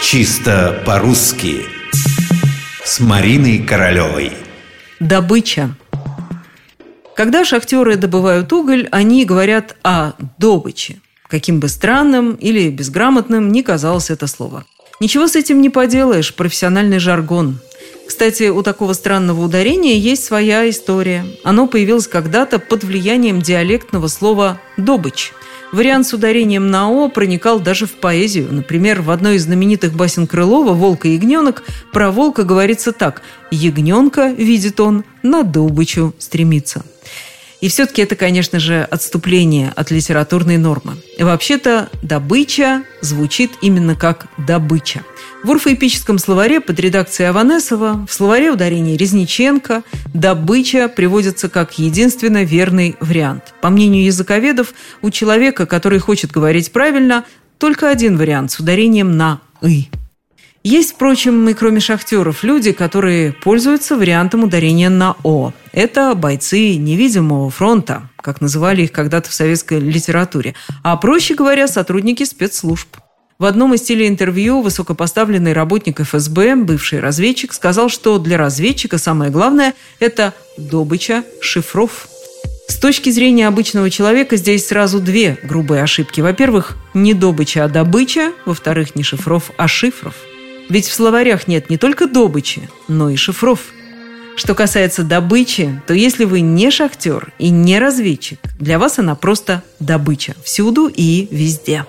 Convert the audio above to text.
Чисто по-русски С Мариной Королевой Добыча Когда шахтеры добывают уголь, они говорят о добыче. Каким бы странным или безграмотным ни казалось это слово. Ничего с этим не поделаешь, профессиональный жаргон. Кстати, у такого странного ударения есть своя история. Оно появилось когда-то под влиянием диалектного слова «добыч». Вариант с ударением на «о» проникал даже в поэзию. Например, в одной из знаменитых басен Крылова «Волк и ягненок» про волка говорится так «Ягненка, видит он, на добычу стремится». И все-таки это, конечно же, отступление от литературной нормы. Вообще-то «добыча» звучит именно как «добыча». В орфоэпическом словаре под редакцией Аванесова в словаре ударения Резниченко «добыча» приводится как единственно верный вариант. По мнению языковедов, у человека, который хочет говорить правильно, только один вариант с ударением на «ы». Есть, впрочем, и кроме шахтеров люди, которые пользуются вариантом ударения на «о». Это бойцы невидимого фронта, как называли их когда-то в советской литературе, а, проще говоря, сотрудники спецслужб. В одном из телеинтервью высокопоставленный работник ФСБ, бывший разведчик, сказал, что для разведчика самое главное – это добыча шифров. С точки зрения обычного человека здесь сразу две грубые ошибки. Во-первых, не добыча, а добыча. Во-вторых, не шифров, а шифров. Ведь в словарях нет не только добычи, но и шифров. Что касается добычи, то если вы не шахтер и не разведчик, для вас она просто добыча всюду и везде.